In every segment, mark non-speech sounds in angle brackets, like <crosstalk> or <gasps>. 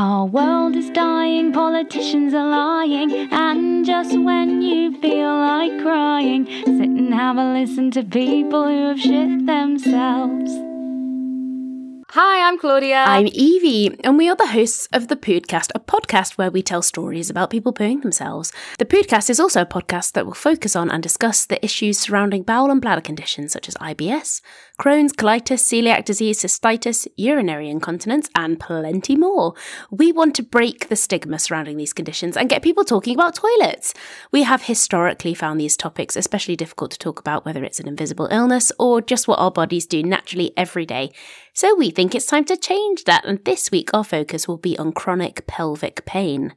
Our world is dying, politicians are lying, and just when you feel like crying, sit and have a listen to people who have shit themselves. Hi, I'm Claudia. I'm Evie, and we are the hosts of The Podcast, a podcast where we tell stories about people pooing themselves. The Podcast is also a podcast that will focus on and discuss the issues surrounding bowel and bladder conditions such as IBS, Crohn's, colitis, celiac disease, cystitis, urinary incontinence, and plenty more. We want to break the stigma surrounding these conditions and get people talking about toilets. We have historically found these topics especially difficult to talk about, whether it's an invisible illness or just what our bodies do naturally every day. So we think it's time to change that, and this week our focus will be on chronic pelvic pain.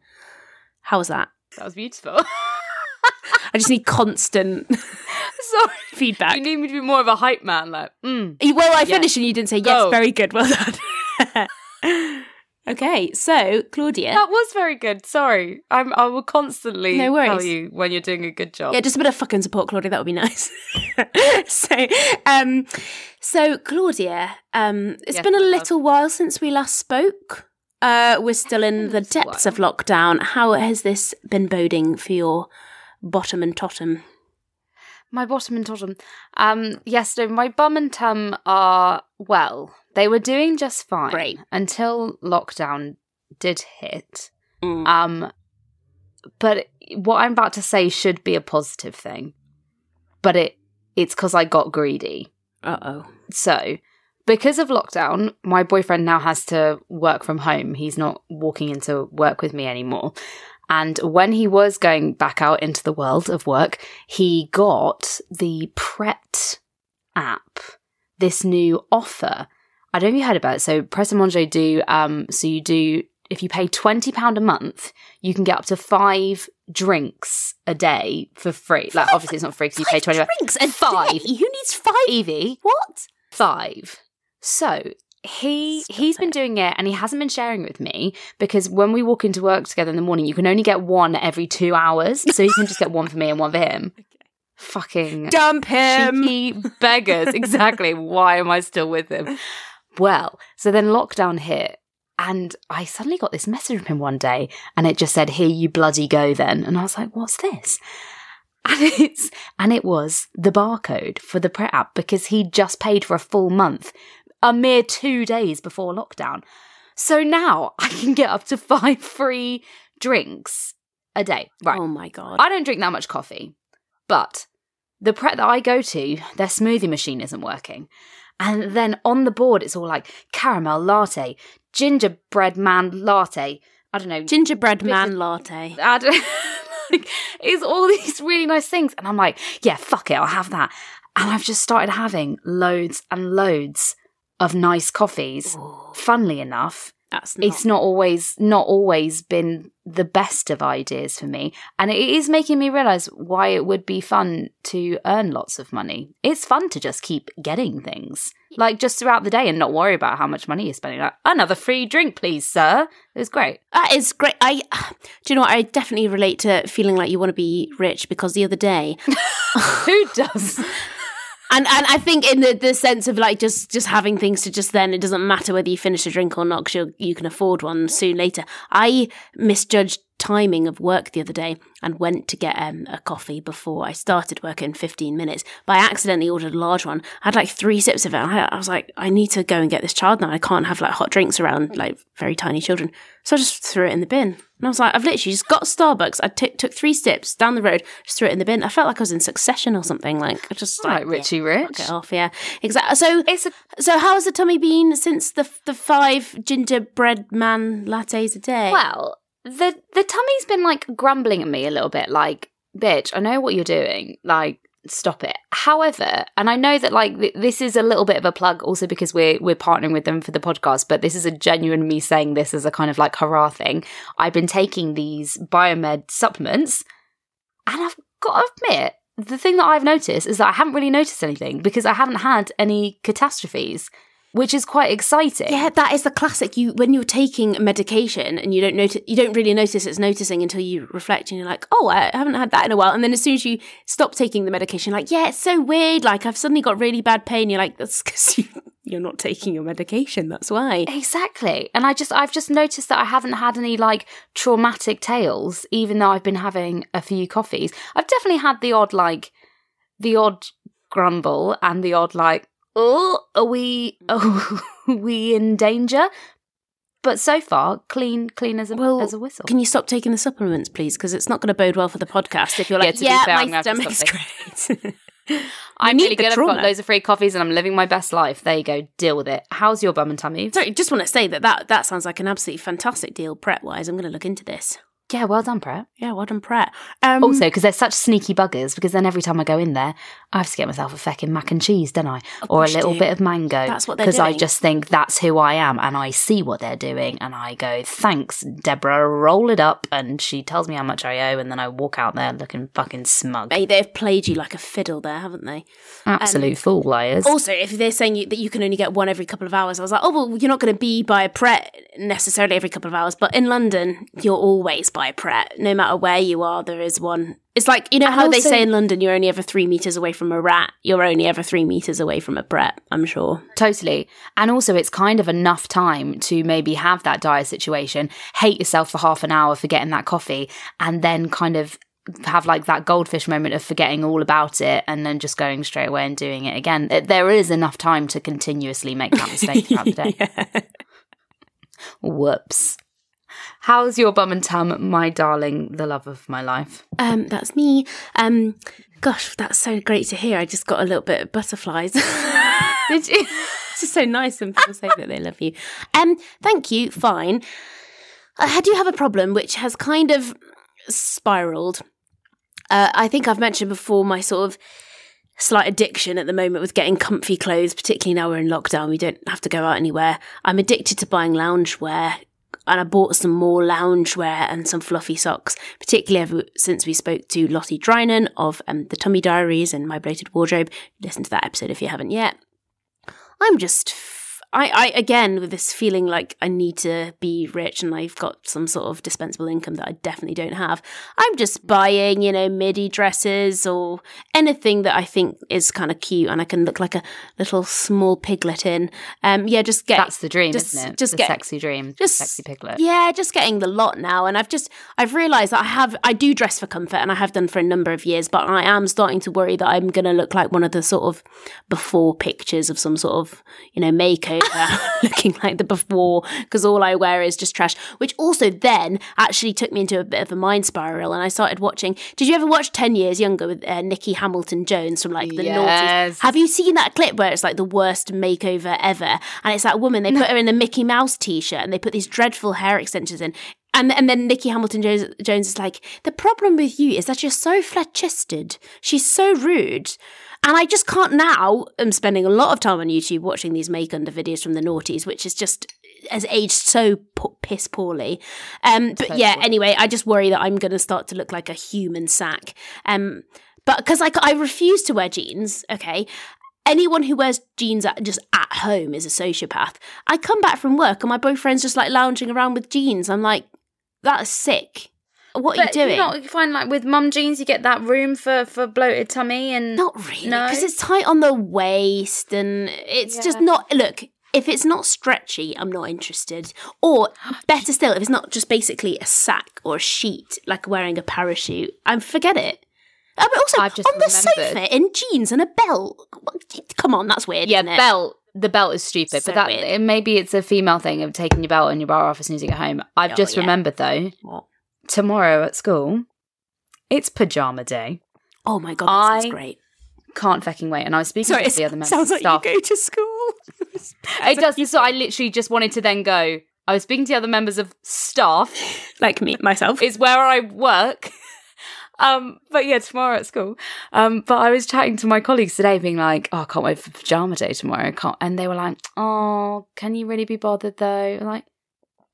How was that? That was beautiful. <laughs> I just need constant <laughs> Sorry. feedback. You need me to be more of a hype man, like, mm. Well, I Yeah. finished and you didn't say yes. Go. Very good. Well done. <laughs> okay, so Claudia. That was very good. Sorry. I'm I will constantly No worries. tell you when you're doing a good job. Yeah, just a bit of fucking support, Claudia. That would be nice. <laughs> so, um, so Claudia, um, it's Yes, been a my love. little while since we last spoke. Uh, we're still in the depths of lockdown. How has this been boding for your bottom and tottom? My bottom and bottom. Um, yes, no, my bum and tum are well. They were doing just fine Great. until lockdown did hit. Mm. Um, but what I'm about to say should be a positive thing, but it it's because I got greedy. Uh oh. So, because of lockdown, my boyfriend now has to work from home. He's not walking into work with me anymore. And when he was going back out into the world of work, he got the Pret app, this new offer. I don't know if you heard about it. So Pret a Manger do, um, so you do, if you pay £20 a month, you can get up to five drinks a day for free. Like, obviously it's not free because you pay 20 Five drinks a Five. day? Who needs five? Evie, What? five. So he Stop he's been doing it and he hasn't been sharing it with me because when we walk into work together in the morning, you can only get one every two hours. So he can just get one for me and one for him. <laughs> Fucking Dump him. cheeky beggars. exactly. Why am I still with him? Well, so then lockdown hit. And I suddenly got this message from him one day, and it just said, "Here you bloody go, then." And I was like, "What's this?" <laughs> And it's and it was the barcode for the Pret app because he just paid for a full month, a mere two days before lockdown. So now I can get up to <laughs> five free drinks a day. Right. Oh my god. I don't drink that much coffee, but the Pret that I go to, their smoothie machine isn't working. And then on the board, it's all like caramel latte, gingerbread man latte. I don't know. Gingerbread man of- latte. I don't, <laughs> like, it's all these really nice things. And I'm like, yeah, fuck it, I'll have that. And I've just started having loads and loads of nice coffees. Ooh, Funnily enough, that's not. it's not always not always been the best of ideas for me and it is making me realize why it would be fun to earn lots of money it's fun to just keep getting things like just throughout the day and not worry about how much money you're spending like another free drink please sir it was great That is great. I <sighs> do you know what? I definitely relate to feeling like you want to be rich because the other day, <laughs> who does <laughs> and and I think in the, the sense of like just just having things to just then it doesn't matter whether you finish a drink or not because you can afford one soon later. I misjudged timing of work the other day and went to get um, a coffee before I started work in 15 minutes. But I accidentally ordered a large one. I had like three sips of it. I, I was like, I need to go and get this child now. I can't have like hot drinks around like very tiny children. So I just threw it in the bin. And I was like, I've literally just got Starbucks. I t- took three sips down the road, just threw it in the bin. I felt like I was in succession or something. Like I just right like, richie yeah, rich it off. Yeah, exactly. So it's a so how has the tummy been since the the five gingerbread man lattes a day? Well, the the tummy's been like grumbling at me a little bit, like, bitch, I know what you're doing. Like, stop it. However, and I know that like th- this is a little bit of a plug also because we're we're partnering with them for the podcast, but this is a genuine me saying this as a kind of like hurrah thing. I've been taking these biomed supplements and I've got to admit the thing that I've noticed is that I haven't really noticed anything because I haven't had any catastrophes, which is quite exciting. Yeah, that is the classic. You when you're taking medication and you don't notice, you don't really notice it's noticing until you reflect and you're like, oh, I haven't had that in a while. And then as soon as you stop taking the medication, like, yeah, it's so weird. Like I've suddenly got really bad pain. You're like, that's because you You're not taking your medication, that's why. Exactly. And I just I've just noticed that I haven't had any like traumatic tales even though I've been having a few coffees. I've definitely had the odd like the odd grumble and the odd like oh are we are <laughs> we in danger? But so far, clean, clean as a Well, as a whistle. Can you stop taking the supplements, please? Because it's not going to bode well for the podcast if you're Yeah, like, to be yeah, fair, my stomach's great. <laughs> I'm really good. I've got loads of free coffees and I'm living my best life. There you go. Deal with it. How's your bum and tummy? Sorry, just want to say that, that that sounds like an absolutely fantastic deal Pret wise. I'm going to look into this. Yeah, well done, Pret. Yeah, well done, Pret. Um, Also, because they're such sneaky buggers, because then every time I go in there, I have to get myself a feckin' mac and cheese, don't I? Or a little bit of mango. That's what they're Because I just think that's who I am, and I see what they're doing, and I go, thanks, Deborah, roll it up. And she tells me how much I owe, and then I walk out there looking fucking smug. Mate, they've played you like a fiddle there, haven't they? Absolute fool liars. Also, if they're saying you, that you can only get one every couple of hours, I was like, oh, well, you're not going to be by a Pret necessarily every couple of hours, but in London, you're always by Pret. No matter where you are, there is one. It's like, you know how they say in London, you're only ever three meters away from a rat? You're only ever three meters away from a Pret, I'm sure. Totally. And also, it's kind of enough time to maybe have that dire situation, hate yourself for half an hour for getting that coffee, and then kind of have like that goldfish moment of forgetting all about it and then just going straight away and doing it again. There is enough time to continuously make that mistake throughout the day. <laughs> Whoops. How's your bum and tum, my darling, the love of my life? Um, that's me. Um, gosh, that's so great to hear. I just got a little bit of butterflies. <laughs> Did you? it's just so nice when people say that they love you. Um, thank you. Fine. I do have a problem which has kind of spiraled. Uh, I think I've mentioned before my sort of slight addiction at the moment with getting comfy clothes, particularly now we're in lockdown. We don't have to go out anywhere. I'm addicted to buying loungewear. And I bought some more loungewear and some fluffy socks, particularly since we spoke to Lottie Drynan of um, the Tummy Diaries and My Bloated Wardrobe. Listen to that episode if you haven't yet. I'm just, I, I again with this feeling like I need to be rich and I've got some sort of dispensable income that I definitely don't have. I'm just buying, you know, midi dresses or anything that I think is kind of cute and I can look like a little small piglet in. Um, yeah, just get That's the dream, just- isn't it? just the get- sexy dream. just sexy piglet. yeah, just getting the lot now, and I've just I've realised that I have I do dress for comfort, and I have done for a number of years, but I am starting to worry that I'm going to look like one of the sort of before pictures of some sort of you know makeover, <laughs> looking like the before because all I wear is just trash. Which also then actually took me into a bit of a mind spiral, and I started watching. Did you ever watch Ten Years Younger with uh, Nicky Hambleton-Jones from like the Yes. noughties? Have you seen that clip where it's like the worst makeover ever? And it's that woman, they put her in a Mickey Mouse t shirt and they put these dreadful hair extensions in. And, and then Nicky Hambleton-Jones, Jones is like, the problem with you is that you're so flat chested. She's so rude. And I just can't now. I'm spending a lot of time on YouTube watching these make under videos from the noughties, which is just has aged so po- piss poorly. Um, but yeah, anyway, I just worry that I'm going to start to look like a human sack. Um, but because I, I refuse to wear jeans, okay. Anyone who wears jeans at, just at home is a sociopath. I come back from work and my boyfriend's just like lounging around with jeans. I'm like, that's sick. What are you But doing? you not you find like with mum jeans, you get that room for for bloated tummy and Not really, No? because it's tight on the waist and it's just not. Look, if it's not stretchy, I'm not interested. Or <gasps> better still, if it's not just basically a sack or a sheet, like wearing a parachute, I forget it. Uh, But also, I've just on the sofa in jeans and a belt. Come on, that's weird. yeah, belt. The belt is stupid, So but that it- maybe it's a female thing of taking your belt and your bra off as soon as you get home. I've Oh, just yeah. remembered though, What? Tomorrow at school, it's pajama day. Oh my god, that sounds great. Can't fucking wait. And I was speaking Sorry, to the other members sounds of like staff. you go to school. <laughs> it does. So I literally just wanted to then go. I was speaking to the other members of staff. <laughs> like me, myself. is where I work. <laughs> um, but yeah, tomorrow at school. Um, but I was chatting to my colleagues today, being like, "Oh, I can't wait for pajama day tomorrow." I can't, and they were like, "Oh, can you really be bothered though?" I'm like,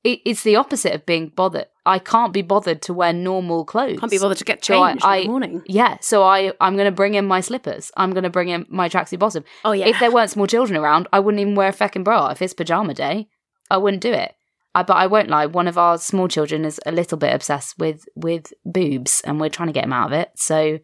it, it's the opposite of being bothered. I can't be bothered to wear normal clothes. Can't be bothered to get So I- changed I- in the morning. Yeah, so I I'm gonna bring in my slippers. I'm gonna bring in my tracksuit bottom. Oh yeah. If there weren't small children around, I wouldn't even wear a fucking bra. If it's pajama day, I wouldn't do it. I, but I won't lie. One of our small children is a little bit obsessed with with boobs, and we're trying to get him out of it. So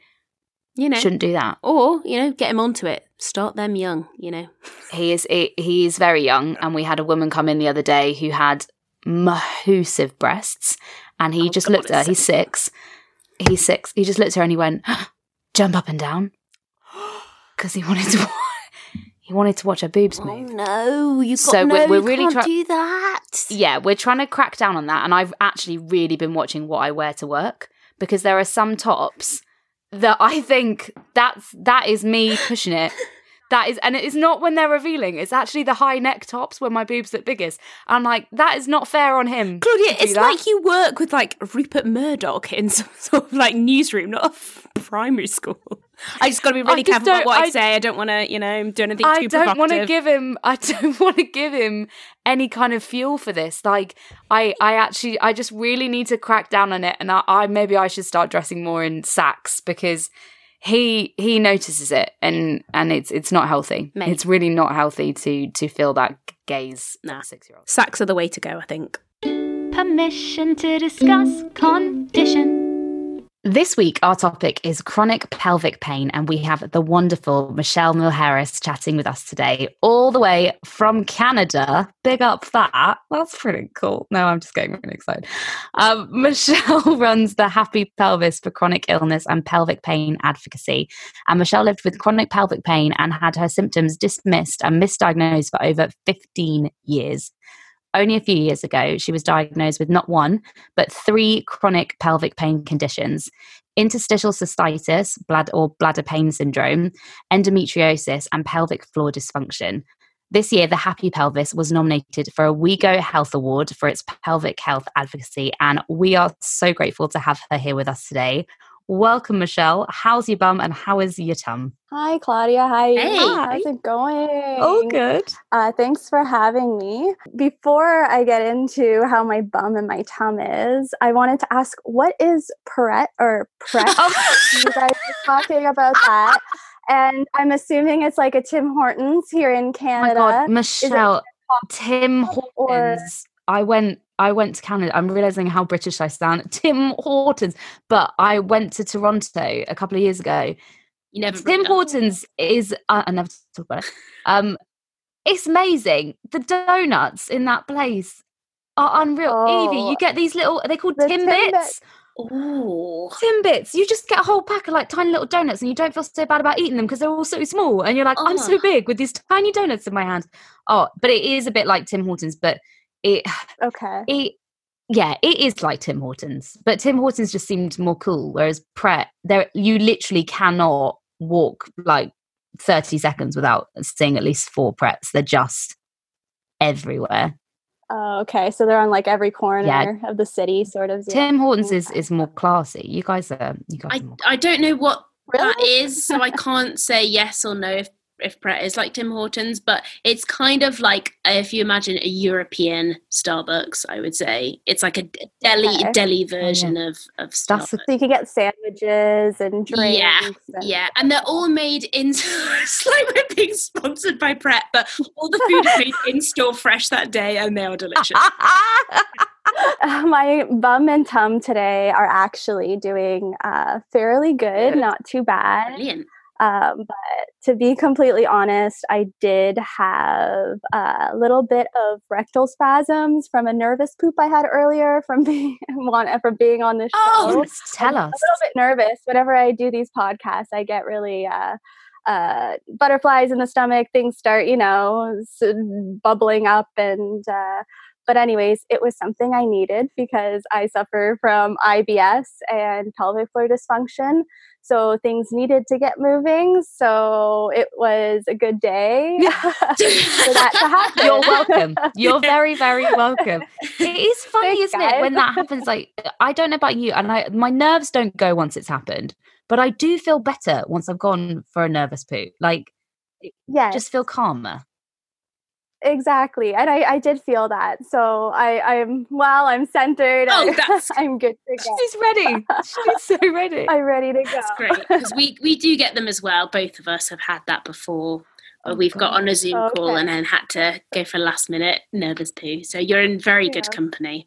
you know. shouldn't do that. Or, you know, get him onto it. Start them young, you know. <laughs> He is he is very young, and we had a woman come in the other day who had massive breasts, and he Oh, just God, looked at her. He's six. He's six. He just looked at her and he went, <gasps> "Jump up and down," <gasps> because he wanted to. he wanted to watch her boobs Oh move. no, you got So no, we're- we're you really can't try- do that. Yeah, we're trying to crack down on that, and I've actually really been watching what I wear to work because there are some tops that I think that's that is me pushing it. That is, and it is not when they're revealing. It's actually the high neck tops where my boobs look biggest. I'm like, that is not fair on him. Claudia, it's that. like you work with like Rupert Murdoch in <laughs> some sort of like newsroom, not a f- primary school. <laughs> I just got to be really careful about what I, I- say. I don't want to, you know, do anything I don't want to give him. <laughs> I don't want to give him any kind of fuel for this. Like, I, I actually, I just really need to crack down on it, and I, I maybe I should start dressing more in sacks because he he notices it, and and it's it's not healthy. Maybe. It's really not healthy to to feel that gaze Nah. six year old. Sacks are the way to go, I think. Permission to discuss condition. This week, our topic is chronic pelvic pain, and we have the wonderful Michelle Milheiras chatting with us today, all the way from Canada. Big up that. That's pretty cool. No, I'm just getting really excited. Um, <laughs> Michelle runs the Happy Pelvis for Chronic Illness and Pelvic Pain Advocacy. And Michelle lived with chronic pelvic pain and had her symptoms dismissed and misdiagnosed for over 15 years. Only a few years ago, she was diagnosed with not one, but three chronic pelvic pain conditions interstitial cystitis, blood or bladder pain syndrome, endometriosis, and pelvic floor dysfunction. This year, the Happy Pelvis was nominated for a WeGo Health Award for its pelvic health advocacy, and we are so grateful to have her here with us today. Welcome, Michelle. How's your bum and how is your tum? Hi, Claudia. Hi. Hey. How's it going? Oh, good. Uh, thanks for having me. Before I get into how my bum and my tum is, I wanted to ask what is Pret or Pret? <laughs> you guys were talking about that. And I'm assuming it's like a Tim Hortons here in Oh my Canada. God, Michelle, Tim or- Hortons. I went. I went to Canada. I'm realizing how British I sound. <laughs> Tim Hortons, but I went to Toronto a couple of years ago. You never Tim Hortons is. Uh, I never talk about it. Um, it's amazing. The donuts in that place are unreal. Evie, Oh, you get these little. Are they called the Timbits? Timbits. Oh, Timbits. You just get a whole pack of like tiny little donuts, and you don't feel so bad about eating them because they're all so small. And you're like, I'm so Oh. big with these tiny donuts in my hand. Oh, but it is a bit like Tim Hortons, but it Okay. it yeah, it is like Tim Hortons, but Tim Hortons just seemed more cool. Whereas Pret, there you literally cannot walk like thirty seconds without seeing at least four Prets. They're just everywhere. Oh, okay. So they're on like every corner of the city, sort of. yeah. Tim Hortons is is more classy. You guys are you guys. I, are I don't know what that Really? is, so I can't say yes or no if if Pret is like Tim Hortons, but it's kind of like if you imagine a European Starbucks, I would say it's like a deli Okay. deli version of of Starbucks. a- So you can get sandwiches and drinks. Yeah, and- Yeah, and they're all made in. <laughs> it's like we're being sponsored by Pret, but all the food is made <laughs> in store fresh that day, and they are delicious. <laughs> my bum and tum today are actually doing uh, fairly good, Good. not too bad. Brilliant. Um, but to be completely honest, I did have a little bit of rectal spasms from a nervous poop I had earlier from <laughs> being on from being on the show. Oh, <laughs> Tell I'm us. a little bit nervous whenever I do these podcasts. I get really uh, uh, butterflies in the stomach. Things start, you know, bubbling up, and uh, but anyways, it was something I needed because I suffer from IBS and pelvic floor dysfunction. So things needed to get moving. So it was a good day <laughs> for that to <laughs> happen. You're welcome. You're very, very <laughs> welcome. It is funny, Thanks, isn't it, when that happens? Like, I don't know about you, and I my nerves don't go once it's happened, but I do feel better once I've gone for a nervous poo. Like, yeah, just feel calmer. Exactly. And I, I did feel that. So I, I'm well, I'm centered. Oh, that's- <laughs> I'm good to go. She's ready. She's so <laughs> ready. I'm ready to go. That's great because <laughs> we we do get them as well. Both of us have had that before. Oh, we've got on a Zoom call and then had to go for last minute nervous poo. So you're in very good company.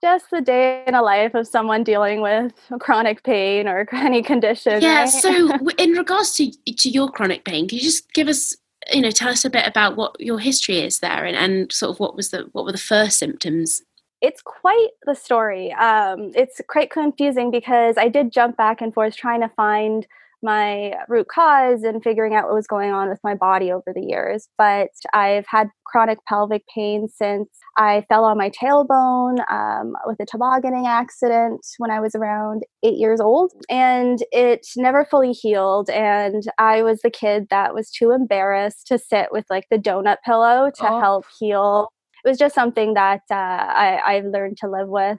just the day in a life of someone dealing with chronic pain or any condition. Yeah. right? So, in regards to to your chronic pain, can you just give us, you know, tell us a bit about what your history is there, and, and sort of what was the what were the first symptoms? it's quite the story. Um, it's quite confusing because I did jump back and forth trying to find my root cause and figuring out what was going on with my body over the years. But I've had chronic pelvic pain since I fell on my tailbone um, with a tobogganing accident when I was around eight years old. And it never fully healed. And I was the kid that was too embarrassed to sit with like the donut pillow to Oh. help heal it was just something that uh, I, I've learned to live with.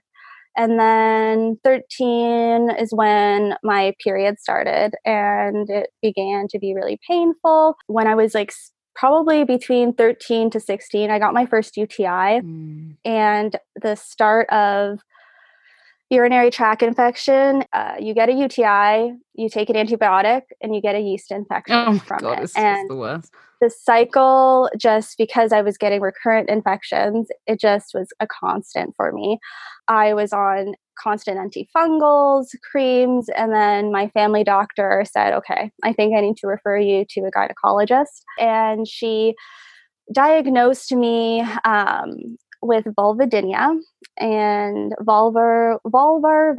And then 13 is when my period started and it began to be really painful. When I was like probably between 13 to 16, I got my first UTI Mm. and the start of urinary tract infection. Uh, you get a UTI, you take an antibiotic, and you get a yeast infection Oh my from god, it. and the worst. the cycle just because i was getting recurrent infections it just was a constant for me i was on constant antifungals creams and then my family doctor said okay i think i need to refer you to a gynecologist and she diagnosed me um, with vulvodynia and vulvar vulvar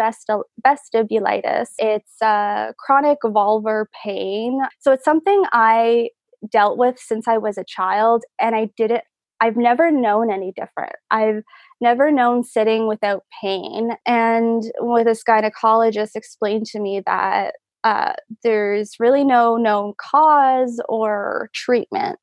vestibulitis. It's uh, chronic vulvar pain. So it's something I dealt with since I was a child, and I did it. I've never known any different. I've never known sitting without pain. And with this gynecologist explained to me that uh, there's really no known cause or treatment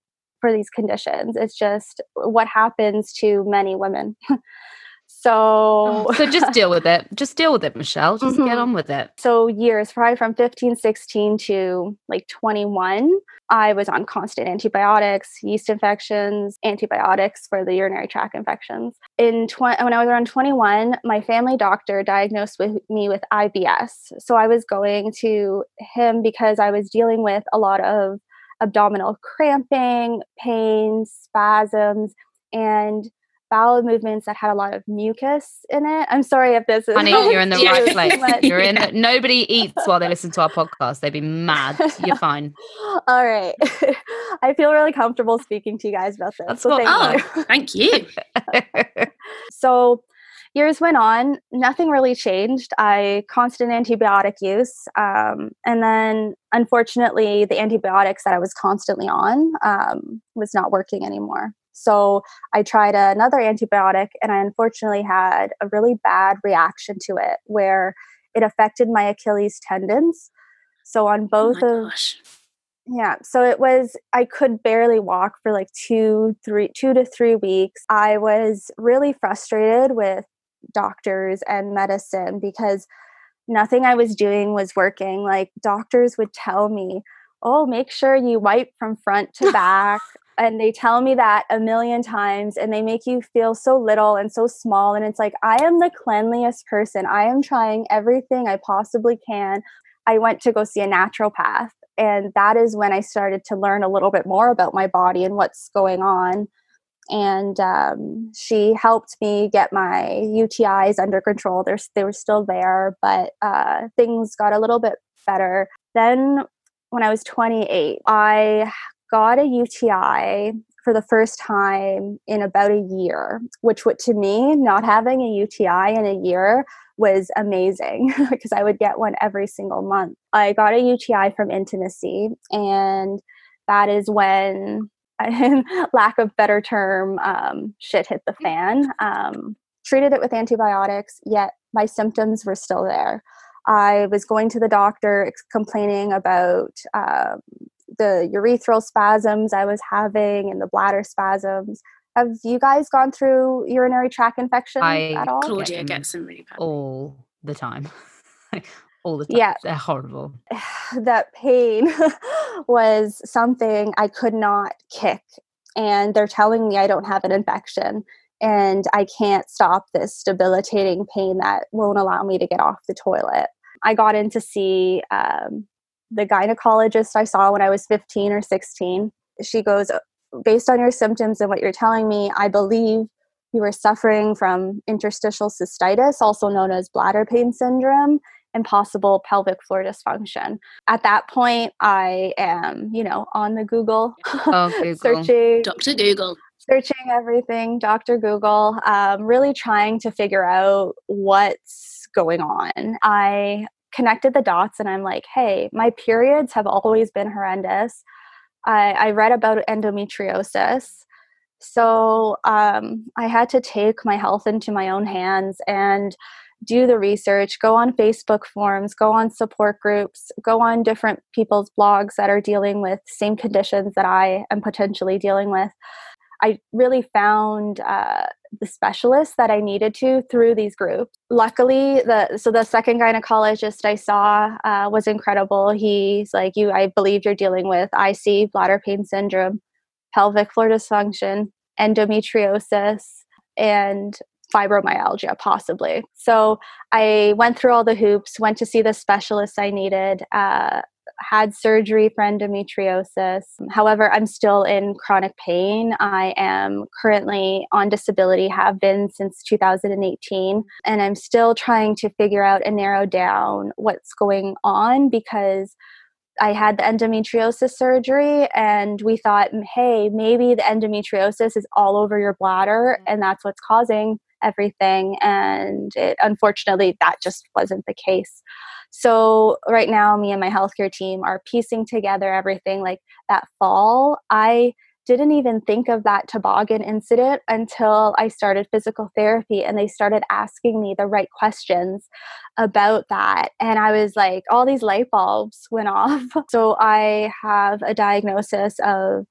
for these conditions. It's just what happens to many women. <laughs> so, So just deal with it. Just deal with it, Michelle. Just get Mhm. on with it. so years, probably from 15, 16 to like 21, I was on constant antibiotics, yeast infections, antibiotics for the urinary tract infections. In tw- when I was around 21, my family doctor diagnosed with me with IBS. So I was going to him because I was dealing with a lot of abdominal cramping, pain, spasms, and bowel movements that had a lot of mucus in it. I'm sorry if this is Honey, <laughs> you're in the right place. You're in the, <laughs> nobody eats while they listen to our podcast. They'd be mad. You're fine. All right. <laughs> I feel really comfortable speaking to you guys about this. That's so what- thank Oh, you. thank you. So years went on, nothing really changed. I constant antibiotic use, um, and then unfortunately, the antibiotics that I was constantly on um, was not working anymore. So I tried another antibiotic, and I unfortunately had a really bad reaction to it, where it affected my Achilles tendons. So on Oh both my of gosh. yeah, so it was I could barely walk for like two, three, two to 3 weeks. I was really frustrated with doctors and medicine because nothing I was doing was working. Like doctors would tell me, "Oh, make sure you wipe from front to <laughs> back." and they tell me that a million times and they make you feel so little and so small and it's like I am the cleanliest person. I am trying everything I possibly can. I went to go see a naturopath and that is when I started to learn a little bit more about my body and what's going on. And um, she helped me get my UTIs under control. They're, they were still there, but uh, things got a little bit better. Then, when I was 28, I got a UTI for the first time in about a year, which to me, not having a UTI in a year was amazing <laughs> because I would get one every single month. I got a UTI from intimacy, and that is when, <laughs> lack of better term, um, shit hit the fan. Um, treated it with antibiotics, yet my symptoms were still there. I was going to the doctor ex- complaining about um, the urethral spasms I was having and the bladder spasms. Have you guys gone through urinary tract infections I- at all? Claudia them gets some really bad. All the time. <laughs> All the time. Yeah. They're horrible. <sighs> that pain <laughs> was something I could not kick. And they're telling me I don't have an infection and I can't stop this debilitating pain that won't allow me to get off the toilet. I got in to see um, the gynecologist I saw when I was 15 or 16. She goes, Based on your symptoms and what you're telling me, I believe you was suffering from interstitial cystitis, also known as bladder pain syndrome, and possible pelvic floor dysfunction. At that point, I am, you know, on the Google, Oh, <laughs> Google. searching Dr. Google. searching everything, Dr. Google, um, really trying to figure out what's going on. I connected the dots and I'm like, hey, my periods have always been horrendous. I, I read about endometriosis. So um, I had to take my health into my own hands and do the research, go on Facebook forums, go on support groups, go on different people's blogs that are dealing with same conditions that I am potentially dealing with. I really found uh, the specialists that I needed to through these groups. Luckily, the so the second gynecologist I saw uh, was incredible. He's like, "You, I believe you're dealing with IC, bladder pain syndrome, pelvic floor dysfunction, endometriosis, and fibromyalgia, possibly." So I went through all the hoops, went to see the specialists I needed. Uh, had surgery for endometriosis. However, I'm still in chronic pain. I am currently on disability, have been since 2018, and I'm still trying to figure out and narrow down what's going on because I had the endometriosis surgery, and we thought, hey, maybe the endometriosis is all over your bladder, and that's what's causing everything. And it, unfortunately, that just wasn't the case. So, right now, me and my healthcare team are piecing together everything. Like that fall, I didn't even think of that toboggan incident until I started physical therapy and they started asking me the right questions about that. And I was like, all these light bulbs went <laughs> off. So I have a diagnosis of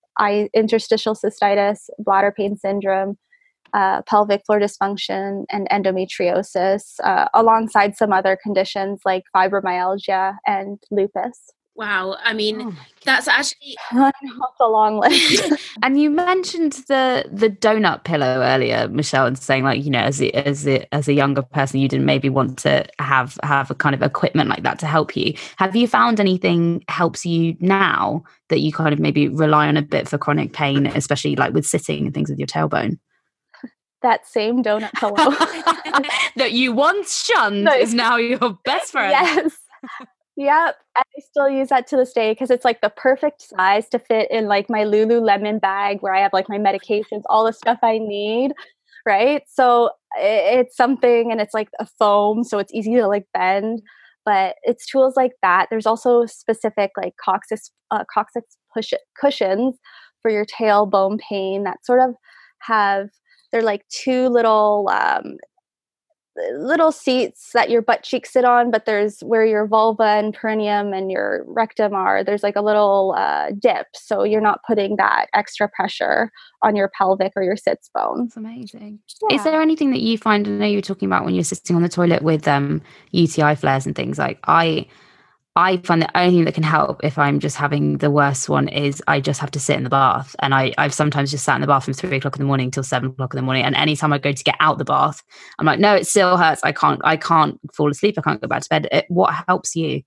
interstitial cystitis, bladder pain syndrome, uh, pelvic floor dysfunction, and endometriosis, uh, alongside some other conditions like fibromyalgia and lupus. Wow. I mean, Oh that's actually <laughs> I know it's a long list. <laughs> And you mentioned the the donut pillow earlier, Michelle, and saying like you know as a, as a, as a younger person, you didn't maybe want to have have a kind of equipment like that to help you. Have you found anything helps you now that you kind of maybe rely on a bit for chronic pain, especially like with sitting and things with your tailbone? That same donut <laughs> pillow. <laughs> that you once shunned is now your <laughs> best friend. Yes. yep. And I still use that to this day because it's like the perfect size to fit in like my Lululemon bag where I have like my medications, all the stuff I need. Right. So it's something and it's like a foam, so it's easy to like bend. But it's tools like that. There's also specific like coccyx, uh, coccyx push cushions for your tailbone pain that sort of have they're like two little um, little seats that your butt cheeks sit on, but there's where your vulva and perineum and your rectum are. There's like a little uh, dip, so you're not putting that extra pressure on your pelvic or your sits bones. That's amazing. Yeah. Is there anything that you find? I know you were talking about when you're sitting on the toilet with um, UTI flares and things. Like I, I find the only thing that can help if I'm just having the worst one is I just have to sit in the bath, and I I've sometimes just sat in the bath from three o'clock in the morning till seven o'clock in the morning, and anytime I go to get out the bath, I'm like, no, it still hurts. I can't I can't fall asleep. I can't go back to bed. It, what helps you?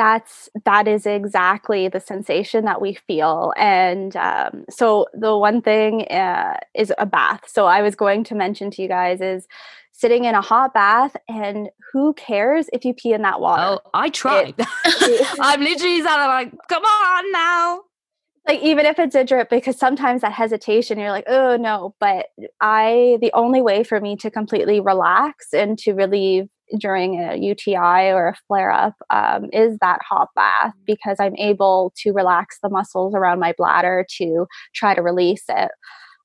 that's that is exactly the sensation that we feel and um, so the one thing uh, is a bath so i was going to mention to you guys is sitting in a hot bath and who cares if you pee in that water Oh, I tried. <laughs> I'm literally like, come on now. like even if it's a drip because sometimes that hesitation you're like oh no but i the only way for me to completely relax and to relieve during a uti or a flare up um, is that hot bath because i'm able to relax the muscles around my bladder to try to release it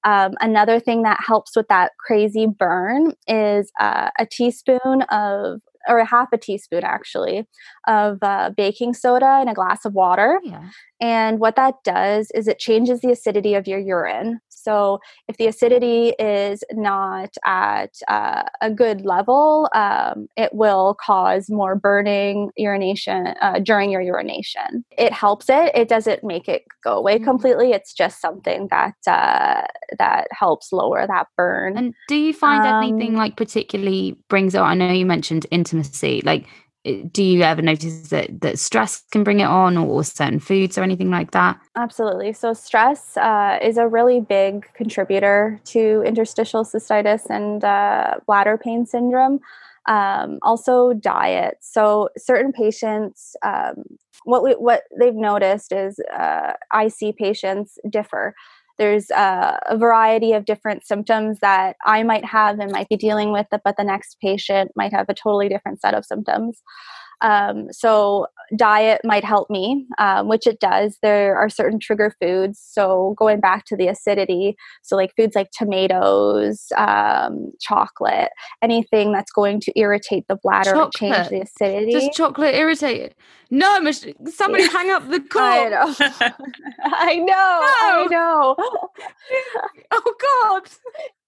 um, another thing that helps with that crazy burn is uh, a teaspoon of or a half a teaspoon actually of uh, baking soda in a glass of water Yeah. and what that does is it changes the acidity of your urine. So if the acidity is not at uh, a good level, um, it will cause more burning urination uh, during your urination. It helps it. It doesn't make it go away Mhm. completely. It's just something that uh, that helps lower that burn. And do you find anything Um, like particularly brings out? I know you mentioned intimacy. Like, do you ever notice that that stress can bring it on, or, or certain foods or anything like that? Absolutely. So stress uh, is a really big contributor to interstitial cystitis and uh, bladder pain syndrome. Um, also, diet. So certain patients, um, what we, what they've noticed is uh, IC patients differ there's a variety of different symptoms that I might have and might be dealing with, but the next patient might have a totally different set of symptoms. Um, so diet might help me, um, which it does. There are certain trigger foods. So going back to the acidity, so like foods like tomatoes, um, chocolate, anything that's going to irritate the bladder chocolate. change the acidity. Does chocolate irritate? No, somebody <laughs> hang up the call. <laughs> I know. I know. No. I know. oh God. <laughs>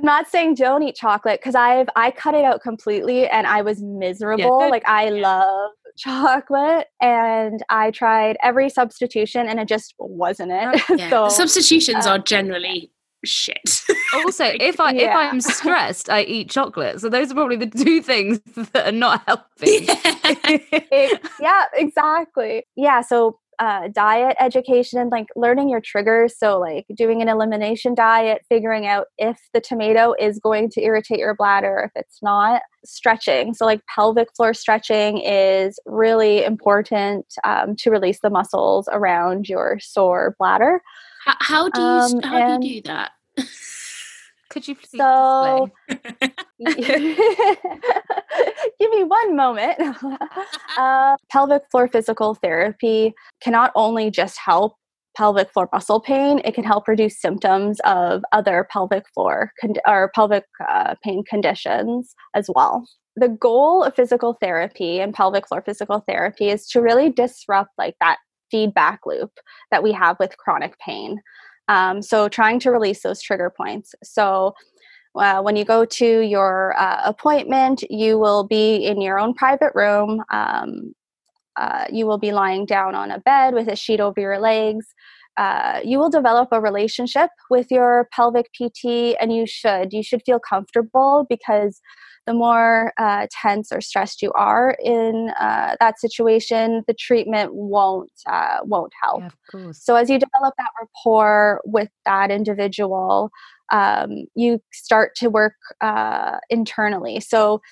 I'm not saying don't eat chocolate because I've I cut it out completely and I was miserable. Yeah. Like I love chocolate and I tried every substitution and it just wasn't it. Yeah. <laughs> so substitutions uh, are generally shit. <laughs> Also, if I yeah. if I'm <laughs> stressed, I eat chocolate. So those are probably the two things that are not helping. it, yeah, exactly. Yeah, so uh, diet education and like learning your triggers. So, like doing an elimination diet, figuring out if the tomato is going to irritate your bladder, if it's not. Stretching. So, like pelvic floor stretching is really important um, to release the muscles around your sore bladder. How, how do you um, how do you do that? <laughs> Could you please so <laughs> <laughs> give me one moment. <laughs> uh, pelvic floor physical therapy can not only just help pelvic floor muscle pain, it can help reduce symptoms of other pelvic floor con- or pelvic uh, pain conditions as well. The goal of physical therapy and pelvic floor physical therapy is to really disrupt like that feedback loop that we have with chronic pain. Um, so trying to release those trigger points. So uh, when you go to your uh, appointment, you will be in your own private room. Um, uh, you will be lying down on a bed with a sheet over your legs. Uh, you will develop a relationship with your pelvic PT, and you should. You should feel comfortable because the more uh, tense or stressed you are in uh, that situation, the treatment won't uh, won't help. Yeah, so as you develop that rapport with that individual, um, you start to work uh, internally. So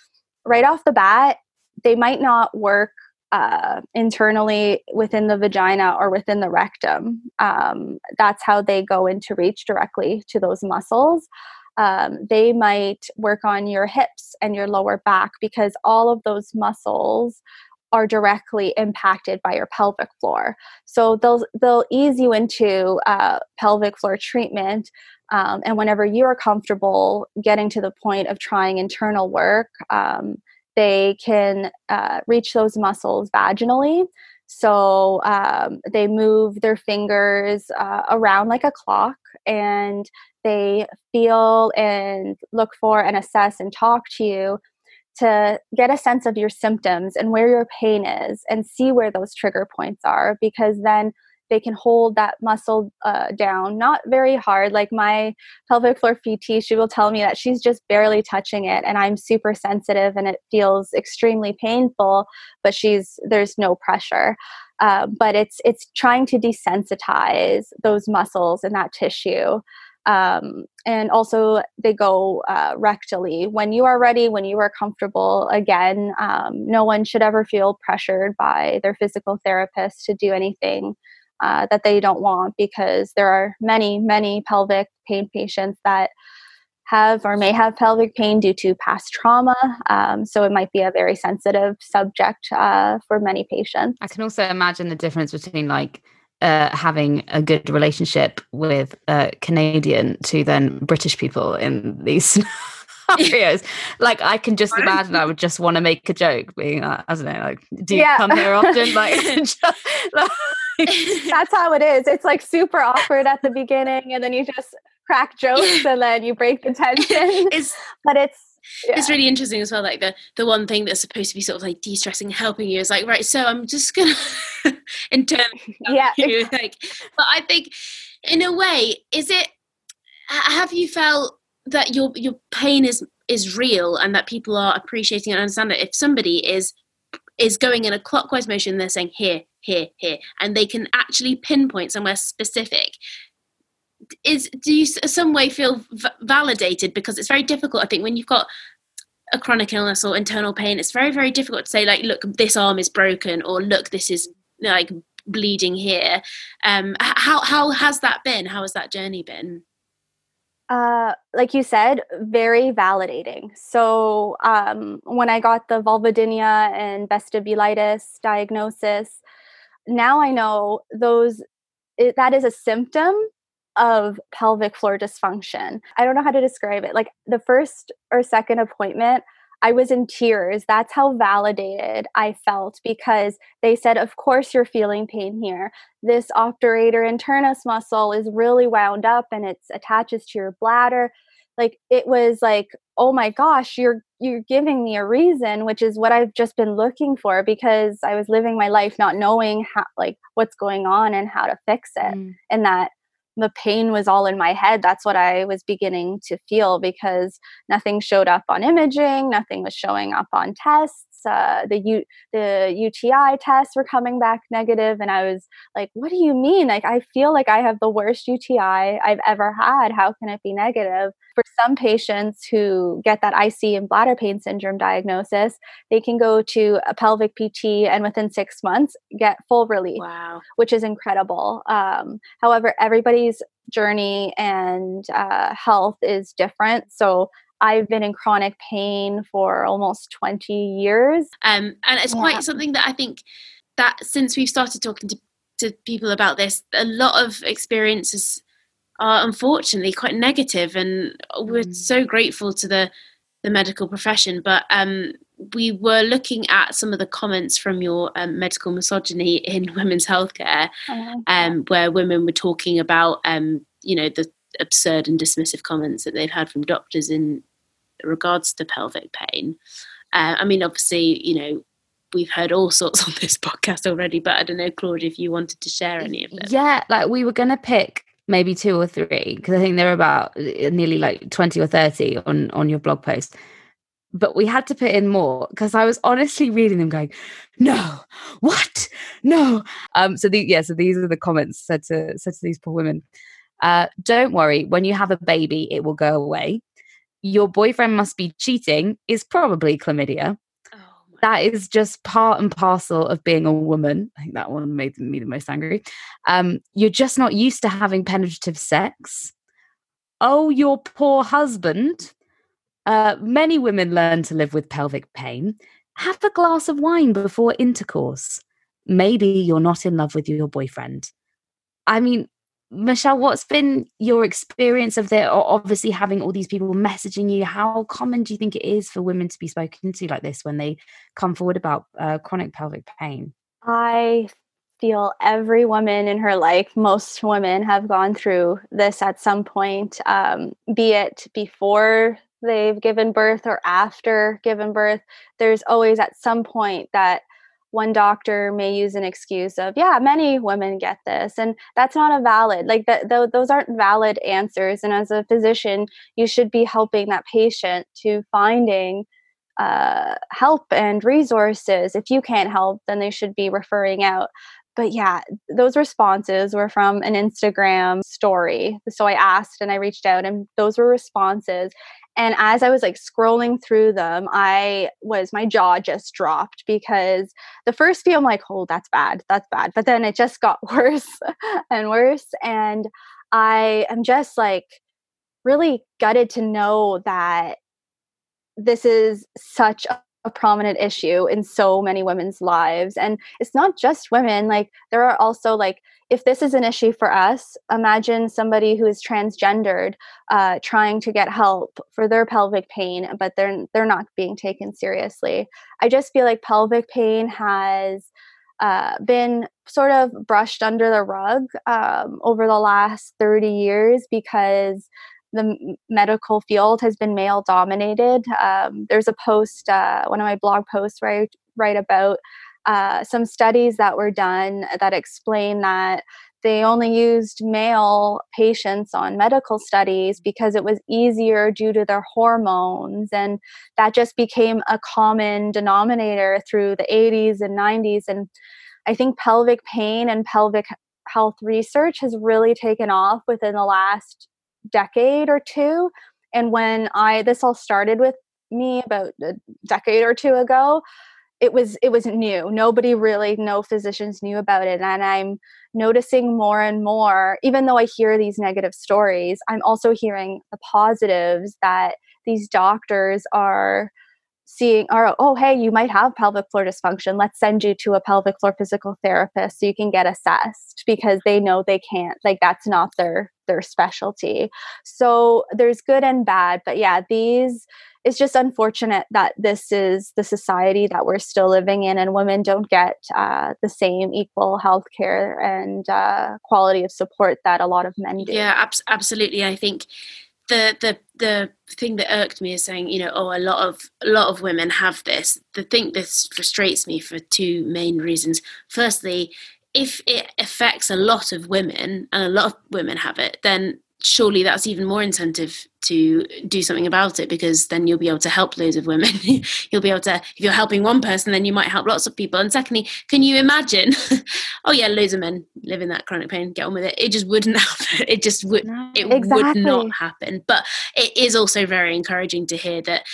right off the bat, they might not work uh, internally within the vagina or within the rectum. Um, that's how they go into reach directly to those muscles um, they might work on your hips and your lower back because all of those muscles are directly impacted by your pelvic floor. So they'll they'll ease you into uh, pelvic floor treatment. Um, and whenever you're comfortable getting to the point of trying internal work, um, they can uh, reach those muscles vaginally. So um, they move their fingers uh, around like a clock and they feel and look for and assess and talk to you to get a sense of your symptoms and where your pain is and see where those trigger points are because then they can hold that muscle uh, down not very hard like my pelvic floor pt she will tell me that she's just barely touching it and i'm super sensitive and it feels extremely painful but she's there's no pressure. Uh, but it's it's trying to desensitize those muscles and that tissue. Um, and also they go uh, rectally. When you are ready when you are comfortable again um, no one should ever feel pressured by their physical therapist to do anything uh, that they don't want because there are many many pelvic pain patients that have or may have pelvic pain due to past trauma. Um, so it might be a very sensitive subject uh, for many patients. I can also imagine the difference between like uh, having a good relationship with uh, Canadian to then British people in these <laughs> scenarios. <laughs> like I can just imagine I would just want to make a joke, being like, I don't know, like, do you yeah. come here often? <laughs> Like, just, like <laughs> that's how it is. It's like super awkward at the beginning, and then you just crack jokes, and then you break the tension. <laughs> It's, <laughs> but it's yeah. it's really interesting as well like the the one thing that's supposed to be sort of like de-stressing helping you is like right so i'm just gonna internally yeah you. like but i think in a way is it have you felt that your your pain is is real and that people are appreciating and understand it if somebody is is going in a clockwise motion. They're saying here, here, here, and they can actually pinpoint somewhere specific. Is do you some way feel v- validated because it's very difficult? I think when you've got a chronic illness or internal pain, it's very very difficult to say like, look, this arm is broken, or look, this is like bleeding here. Um, how how has that been? How has that journey been? Uh, like you said, very validating. So um, when I got the vulvodynia and vestibulitis diagnosis, now I know those it, that is a symptom of pelvic floor dysfunction. I don't know how to describe it. Like the first or second appointment, I was in tears. That's how validated I felt because they said, Of course, you're feeling pain here. This obturator internus muscle is really wound up and it attaches to your bladder. Like it was like, oh my gosh, you're you're giving me a reason, which is what I've just been looking for because I was living my life not knowing how like what's going on and how to fix it. Mm. And that the pain was all in my head. That's what I was beginning to feel because nothing showed up on imaging, nothing was showing up on tests. Uh, the U- the UTI tests were coming back negative, and I was like, "What do you mean? Like, I feel like I have the worst UTI I've ever had. How can it be negative?" For some patients who get that IC and bladder pain syndrome diagnosis, they can go to a pelvic PT and within six months get full relief, wow. which is incredible. Um, however, everybody's journey and uh, health is different. So I've been in chronic pain for almost 20 years. Um, and it's yeah. quite something that I think that since we've started talking to, to people about this, a lot of experiences are unfortunately quite negative and we're mm. so grateful to the the medical profession but um, we were looking at some of the comments from your um, medical misogyny in <laughs> women's healthcare oh, um, where women were talking about um, you know the absurd and dismissive comments that they've had from doctors in regards to pelvic pain. Uh, I mean, obviously, you know, we've heard all sorts <laughs> on this podcast already, but I don't know, Claudia, if you wanted to share any of them. Yeah, like we were going to pick maybe two or three because I think there are about uh, nearly like 20 or 30 on, on your blog post. But we had to put in more because I was honestly <laughs> reading them going, no, what? No. Um, so the, yeah, so these are the comments said to said to these poor women. Uh, don't worry, when you have a baby, it will go away. Your boyfriend must be cheating is probably chlamydia. Oh that is just part and parcel of being a woman. I think that one made me the most angry. Um, you're just not used to having penetrative sex. Oh, your poor husband. Uh, many women learn to live with pelvic pain. Have a glass of wine before intercourse. Maybe you're not in love with your boyfriend. I mean, Michelle, what's been your experience of there? Obviously, having all these people messaging you, how common do you think it is for women to be spoken to like this when they come forward about uh, chronic pelvic pain? I feel every woman in her life, most women have gone through this at some point, um, be it before they've given birth or after given birth. There's always at some point that one doctor may use an excuse of yeah many women get this and that's not a valid like that those aren't valid answers and as a physician you should be helping that patient to finding uh, help and resources. If you can't help then they should be referring out. But yeah those responses were from an instagram story. So i asked and i reached out and those were responses and as I was like scrolling through them, I was, my jaw just dropped because the first few I'm like, oh, that's bad, that's bad. But then it just got <laughs> worse and worse. And I am just like really gutted to know that this is such a, prominent issue in so many women's lives. And it's not just women, like, there are also like, if this is an issue for us, imagine somebody who is transgendered uh, trying to get help for their pelvic pain, but they're they're not being taken seriously. I just feel like pelvic pain has uh, been sort of brushed under the rug um, over the last 30 years because the medical field has been male dominated. Um, there's a post, uh, one of my blog posts where I write about uh, some studies that were done that explain that they only used male patients on medical studies because it was easier due to their hormones. And that just became a common denominator through the 80s and 90s. And I think pelvic pain and pelvic health research has really taken off within the last decade or two. And when I, this all started with me about a decade or two ago, it was it was new nobody really no physicians knew about it and i'm noticing more and more even though i hear these negative stories i'm also hearing the positives that these doctors are seeing are oh hey you might have pelvic floor dysfunction let's send you to a pelvic floor physical therapist so you can get assessed because they know they can't like that's not their their specialty. So there's good and bad but yeah these it's just unfortunate that this is the society that we're still living in and women don't get uh, the same equal health care and uh, quality of support that a lot of men do. Yeah ab- absolutely i think the the the thing that irked me is saying you know oh a lot of a lot of women have this. The thing this frustrates me for two main reasons. Firstly if it affects a lot of women and a lot of women have it then surely that's even more incentive to do something about it because then you'll be able to help loads of women. <laughs> you'll be able to, if you're helping one person, then you might help lots of people. And secondly, can you imagine? <laughs> oh yeah, loads of men live in that chronic pain. Get on with it. It just wouldn't <laughs> happen. It just would. No, it exactly. would not happen. But it is also very encouraging to hear that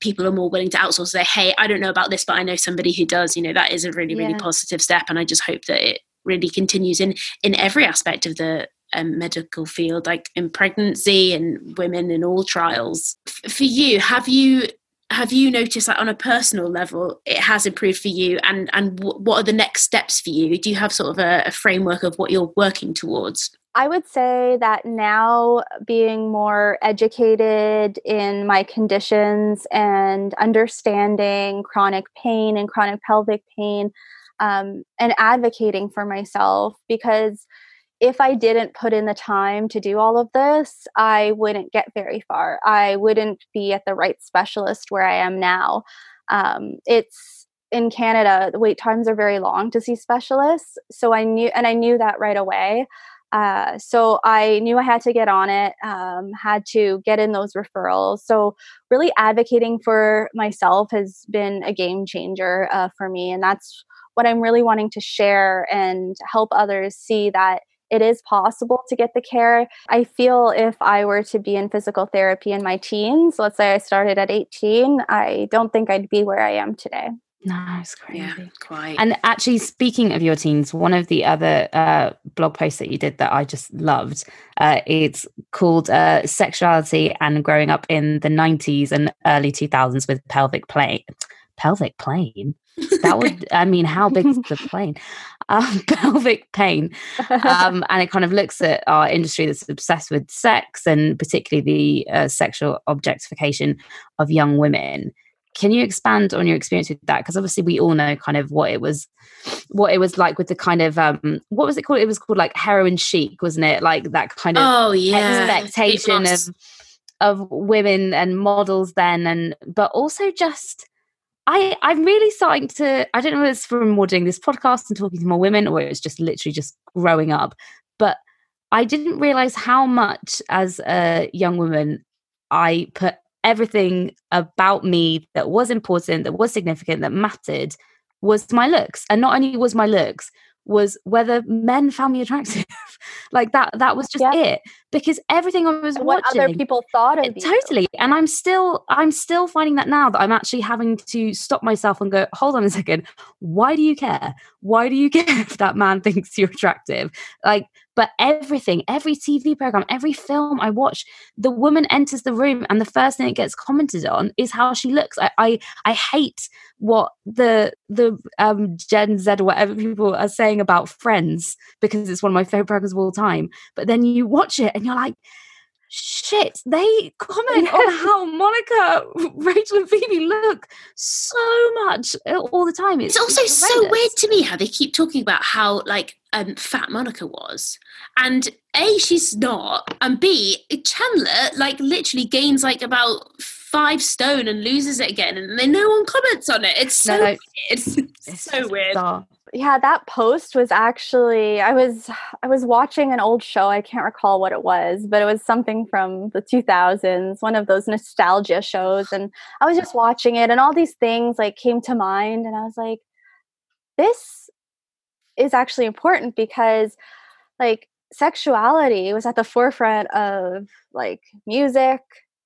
people are more willing to outsource say hey i don't know about this but i know somebody who does you know that is a really really yeah. positive step and i just hope that it really continues in in every aspect of the um, medical field, like in pregnancy and women in all trials. F- for you, have you have you noticed that on a personal level it has improved for you? And and w- what are the next steps for you? Do you have sort of a, a, framework of what you're working towards? I would say that now being more educated in my conditions and understanding chronic pain and chronic pelvic pain um, and advocating for myself because if I didn't put in the time to do all of this, I wouldn't get very far. I wouldn't be at the right specialist where I am now. Um, it's in Canada, the wait times are very long to see specialists. So I knew, and I knew that right away. Uh, so I knew I had to get on it, um, had to get in those referrals. So really advocating for myself has been a game changer uh, for me. And that's what I'm really wanting to share and help others see that it is possible to get the care. I feel if I were to be in physical therapy in my teens, let's say I started at 18, I don't think I'd be where I am today. No, it's crazy. Yeah, quite. And actually, speaking of your teens, one of the other uh, blog posts that you did that I just loved, uh, it's called uh, "Sexuality and Growing Up in the '90s and Early 2000s with Pelvic Plane." Pelvic plane. That would, <laughs> I mean, how big is the <laughs> plane? um, <laughs> pelvic pain. Um, and it kind of looks at our industry that's obsessed with sex and particularly the uh, sexual objectification of young women. Can you expand on your experience with that? Because obviously we all know kind of what it was, what it was like with the kind of um, what was it called? It was called like heroin chic, wasn't it? Like that kind of oh yeah expectation of of women and models then, and but also just I, I'm really starting to, I don't know if it's from more doing this podcast and talking to more women or it's just literally just growing up, but I didn't realize how much as a young woman I put everything about me that was important, that was significant, that mattered was my looks. And not only was my looks, was whether men found me attractive. <laughs> like that that was just yeah. it. Because everything I was and watching what other people thought of it, Totally. And I'm still I'm still finding that now that I'm actually having to stop myself and go, hold on a second, why do you care? Why do you <laughs> care if that man thinks you're attractive? Like but everything, every TV program, every film I watch, the woman enters the room and the first thing it gets commented on is how she looks. I I, I hate what the the um, Gen Z or whatever people are saying about Friends because it's one of my favorite programs of all time. But then you watch it and you're like, shit, they comment on how Monica, <laughs> Rachel, and Phoebe look so much all the time. It's, it's also it's so weird to me how they keep talking about how like um, fat Monica was, and a she's not, and b Chandler like literally gains like about five stone and loses it again, and then no one comments on it. It's so no, no, it's, <laughs> it's, so weird. Bizarre. Yeah that post was actually i was i was watching an old show i can't recall what it was but it was something from the 2000s one of those nostalgia shows and i was just watching it and all these things like came to mind and i was like this is actually important because like sexuality was at the forefront of like music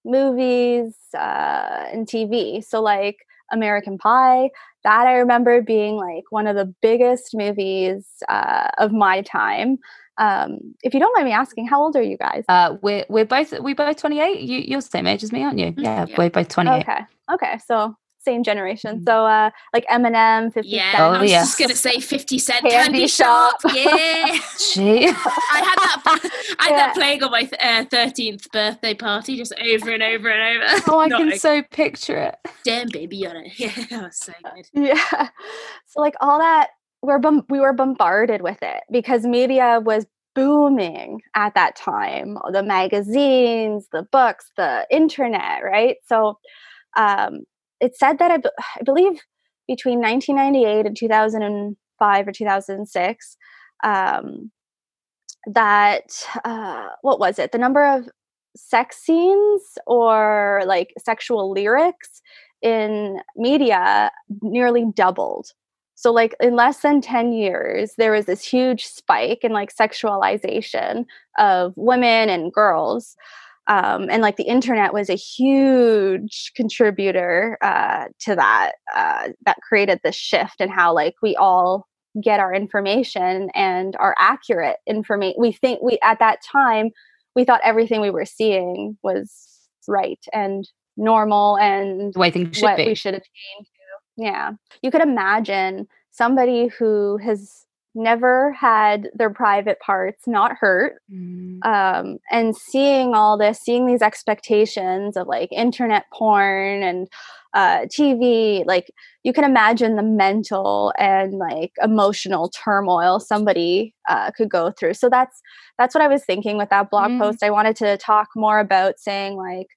movies uh, and tv so like american pie that I remember being like one of the biggest movies uh, of my time. Um, if you don't mind me asking, how old are you guys? Uh, we're we're both we both twenty eight. You you're the same age as me, aren't you? Mm-hmm. Yeah, yeah. we're both twenty eight. Okay, okay, so same generation. Mm. So uh like Eminem, 50 yeah, Cent. Oh, I was yeah. just gonna say 50 Cent Candy, Candy Shop. Shop. <laughs> Yeah. Gee. I had that I had yeah. that playing on my uh, 13th birthday party just over and over and over. <laughs> Oh, I can like, so picture it. Damn baby on it. <laughs> Yeah, that was so good. Yeah. So like all that we're bom- we were bombarded with it because media was booming at that time the magazines the books the internet right so um, it said that I, <sighs> believe between 1998 and 2005 or 2006 um, that uh, what was it? The number of sex scenes or like sexual lyrics in media nearly doubled. So like in less than 10 years there was this huge spike in like sexualization of women and girls um, and like the internet was a huge contributor uh, to that uh, that created this shift in how like we all get our information and our accurate information we think we at that time we thought everything we were seeing was right and normal and the way things should what be. we should attain to yeah you could imagine somebody who has never had their private parts not hurt mm. um, and seeing all this seeing these expectations of like internet porn and uh, tv like you can imagine the mental and like emotional turmoil somebody uh, could go through so that's that's what i was thinking with that blog mm. post i wanted to talk more about saying like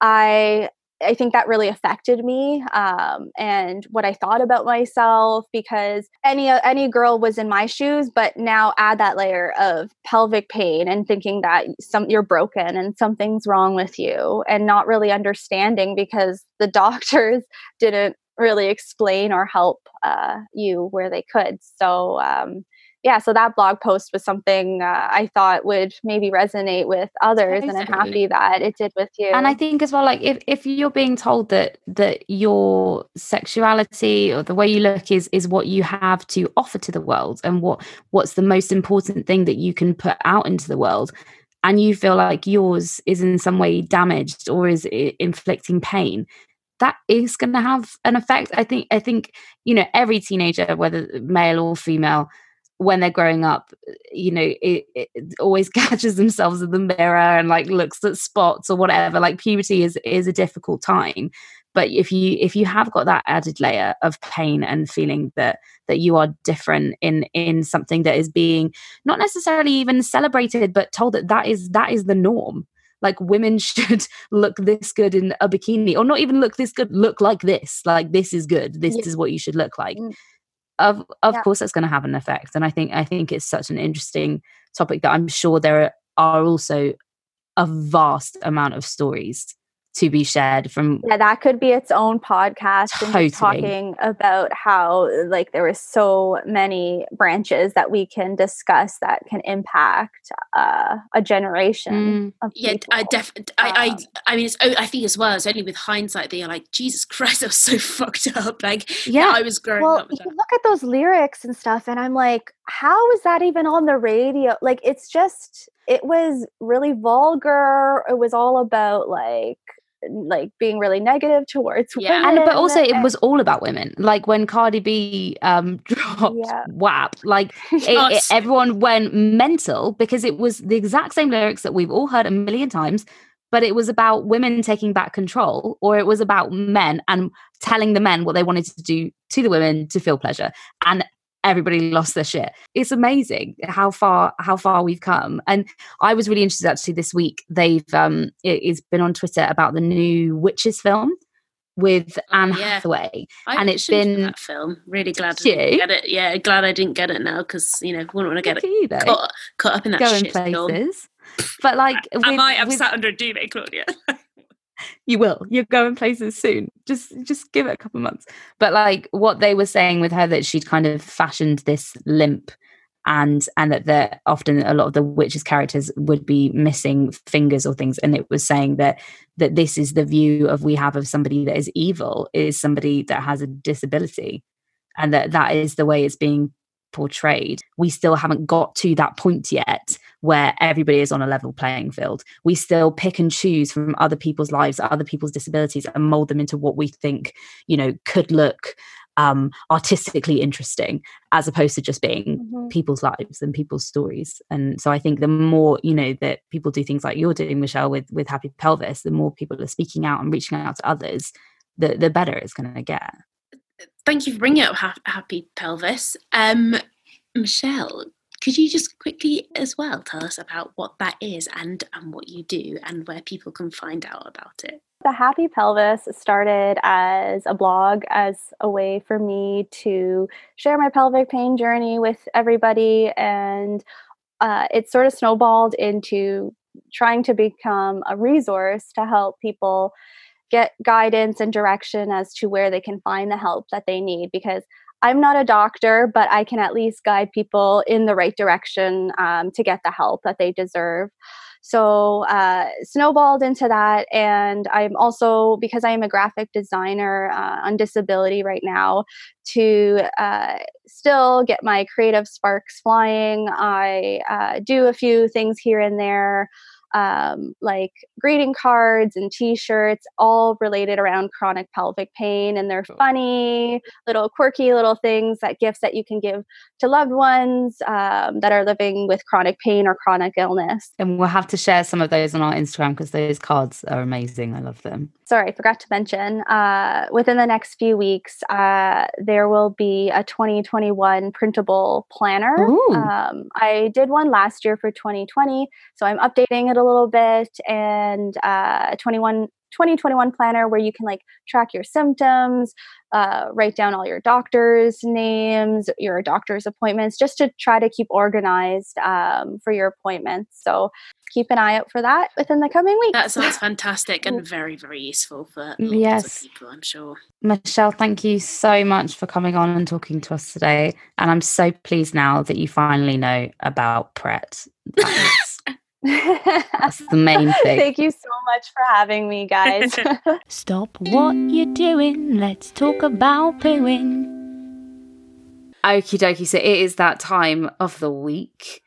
i I think that really affected me um, and what I thought about myself because any any girl was in my shoes, but now add that layer of pelvic pain and thinking that some you're broken and something's wrong with you, and not really understanding because the <laughs> doctors didn't really explain or help uh, you where they could. So um, yeah, so that blog post was something uh, I thought would maybe resonate with others, totally. and I'm happy that it did with you. And I think as well, like if, if you're being told that that your sexuality or the way you look is is what you have to offer to the world, and what what's the most important thing that you can put out into the world, and you feel like yours is in some way damaged or is inflicting pain, that is going to have an effect. I think. I think you know every teenager, whether male or female when they're growing up you know it, it, always <laughs> catches themselves in the mirror and like looks at spots or whatever like puberty is is a difficult time. But if you if you have got that added layer of pain and feeling that that you are different in in something that is being not necessarily even celebrated but told that that is that is the norm. Like women <laughs> should look this good in a bikini or not even look this good look like this. Like this is good. This yeah. is what you should look like. Mm of of yeah. course that's going to have an effect and i think i think it's such an interesting topic that i'm sure there are also a vast amount of stories to be shared from yeah that could be its own podcast totally. talking about how like there are so many branches that we can discuss that can impact uh, a generation mm. yeah i definitely I, I um, i mean it's i think as well it's only with hindsight that you're like jesus christ i was so <laughs> fucked up. Like yeah. I was growing well, up you look at those lyrics and stuff and i'm like how is that even on the radio? Like it's just it was really vulgar. It was all about like like being really negative towards <laughs> yeah. women. And but also it was all about women. Like when Cardi B um <laughs> dropped yeah. WAP, like <laughs> it, it, everyone went mental because it was the exact same lyrics that we've all heard a million times, but it was about women taking back control, or it was about men and telling the men what they wanted to do to the women to feel pleasure. And everybody lost their shit. It's amazing how far how far we've come. And I was really interested actually this week. They've um it, has been on Twitter about the new Witches film. with Anne yeah. Hathaway. I And it's been- that film. Really glad I Did didn't get it. Yeah, glad I didn't get it now because you know we wouldn't want to get Look it you, caught, caught up in that Going shit film. places. But like, I with- might have with- sat under a duvet, Claudia. <laughs> you will. You're going places soon. Just just give it a couple months. But like what they were saying with her that she'd kind of fashioned this limp and and that there often a lot of the witches characters would be missing fingers or things. And it was saying that that this is the view of we have of somebody that is evil is somebody that has a disability. And that that is the way it's being portrayed. We still haven't got to that point yet where everybody is on a level playing field we still pick and choose from other people's lives other people's disabilities and mold them into what we think you know could look um artistically interesting as opposed to just being Mhm. people's lives and people's stories and so i think the more you know that people do things like you're doing michelle with with happy pelvis the more people are speaking out and reaching out to others the the better it's going to get Thank you for bringing up ha- Happy Pelvis. Um, Michelle, could you just quickly as well tell us about what that is and and what you do and where people can find out about it? The Happy Pelvis started as a blog, as a way for me to share my pelvic pain journey with everybody. And uh, it sort of snowballed into trying to become a resource to help people get guidance and direction as to where they can find the help that they need. Because I'm not a doctor, but I can at least guide people in the right direction um, to get the help that they deserve. So uh, snowballed into that, and I'm also because I am a graphic designer uh, on disability right now. To uh, still get my creative sparks flying, I uh, do a few things here and there, um, like greeting cards and T-shirts, all related around chronic pelvic pain, and they're funny, little quirky little things that gifts that you can give to loved ones um, that are living with chronic pain or chronic illness. and we'll have to share some of those on our instagram because those cards are amazing i love them sorry, I forgot to mention, uh, within the next few weeks, uh, there will be a 2021 printable planner. Um, I did one last year for 2020, so I'm updating it a little bit, and uh, 21. 2021 planner where you can like track your symptoms, uh, write down all your doctor's names, your doctor's appointments, just to try to keep organized um, for your appointments. So keep an eye out for that within the coming weeks. That sounds <laughs> fantastic and very, very useful for lots Yes. of people, I'm sure. Michelle, thank you so much for coming on and talking to us today. And I'm so pleased now that you finally know about Pret. <laughs> That's, that's the main <laughs> thing. Thank you so much for having me, guys. <laughs> <laughs> Stop what you're doing. Let's talk about pooing. Okie dokie. So it is that time of the week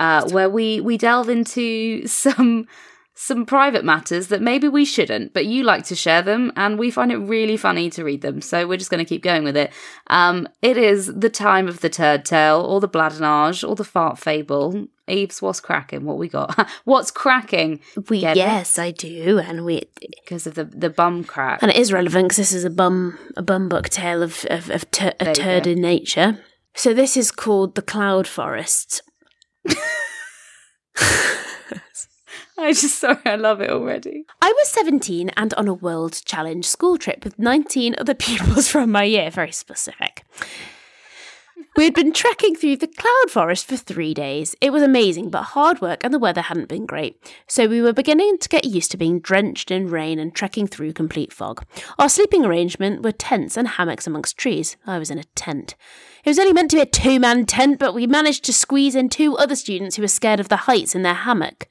uh, where we we delve into some some private matters that maybe we shouldn't, but you like to share them, and we find it really funny to read them. So we're just going to keep going with it. Um, it is the time of the turd tale, or the bladinage, or the fart fable. Eves, what's cracking? What we got? <laughs> what's cracking? We, Get it? yes, I do, and we Because of the the bum crack. and it is relevant because this is a bum a bum book tale of of, of tur- a turd in nature. So this is called the Cloud Forest. <laughs> <laughs> I just sorry, I love it already. I was 17 and on a World Challenge school trip with 19 other <laughs> pupils from my year, very specific. We had been trekking through the cloud forest for three days. It was amazing, but hard work and the weather hadn't been great. So we were beginning to get used to being drenched in rain and trekking through complete fog. Our sleeping arrangement were tents and hammocks amongst trees. I was in a tent. It was only meant to be a two man tent, but we managed to squeeze in two other students who were scared of the heights in their hammock.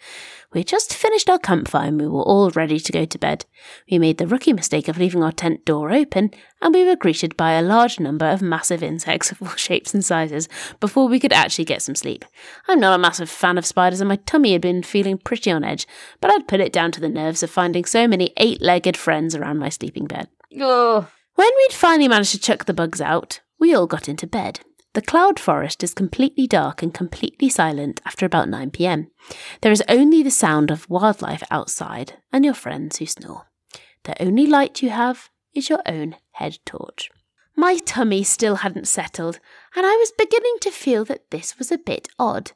We had just finished our campfire and we were all ready to go to bed. We made the rookie mistake of leaving our tent door open, and we were greeted by a large number of massive insects <laughs> of all shapes and sizes before we could actually get some sleep. I'm not a massive fan of spiders, and my tummy had been feeling pretty on edge, but I'd put it down to the nerves of finding so many eight legged friends around my sleeping bed. Oh, When we'd finally managed to chuck the bugs out, we all got into bed. The cloud forest is completely dark and completely silent after about 9 pm. There is only the sound of wildlife outside and your friends who snore. The only light you have is your own head torch. My tummy still hadn't settled, and I was beginning to feel that this was a bit odd.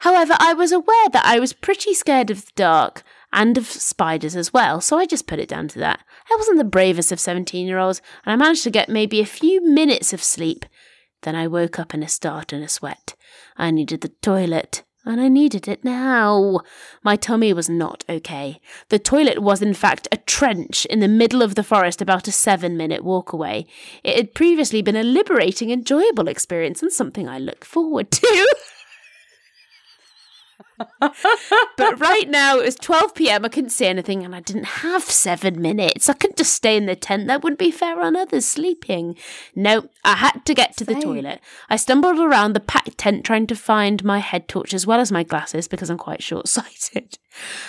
However, I was aware that I was pretty scared of the dark, and of spiders as well, so I just put it down to that. I wasn't the bravest of 17 year olds, and I managed to get maybe a few minutes of sleep. Then I woke up in a start and a sweat. I needed the toilet, and I needed it now. My tummy was not okay. The toilet was, in fact, a trench in the middle of the forest about a seven minute walk away. It had previously been a liberating, enjoyable experience and something I look forward to. <laughs> but right now it was 12 p.m. I couldn't see anything and I didn't have seven minutes. I couldn't just stay in the tent. That wouldn't be fair on others sleeping. No, I had to get to the Same. toilet. I stumbled around the packed tent trying to find my head torch as well as my glasses because I'm quite short sighted.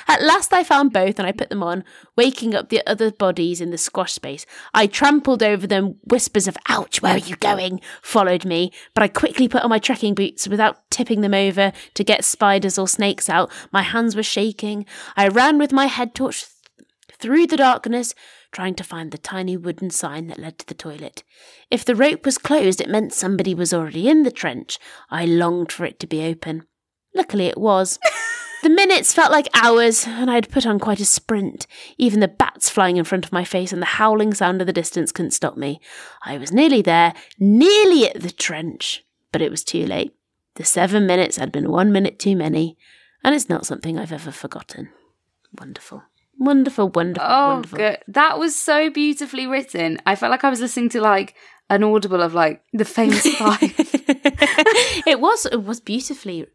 At last I found both and I put them on, waking up the other bodies in the squash space. I trampled over them, whispers of, ouch, where are you going? followed me, but I quickly put on my trekking boots without tipping them over to get spiders or snakes out. My hands were shaking. I ran with my head torch th- through the darkness, trying to find the tiny wooden sign that led to the toilet. If the rope was closed, it meant somebody was already in the trench. I longed for it to be open. Luckily, it was. <laughs> The minutes felt like hours, and I had put on quite a sprint. Even the bats flying in front of my face and the howling sound of the distance couldn't stop me. I was nearly there, nearly at the trench, but it was too late. The seven minutes had been one minute too many, and it's not something I've ever forgotten. Wonderful. Wonderful, wonderful, Oh, wonderful. good. That was so beautifully written. I felt like I was listening to like an audible of like the famous <laughs> five. It was it was beautifully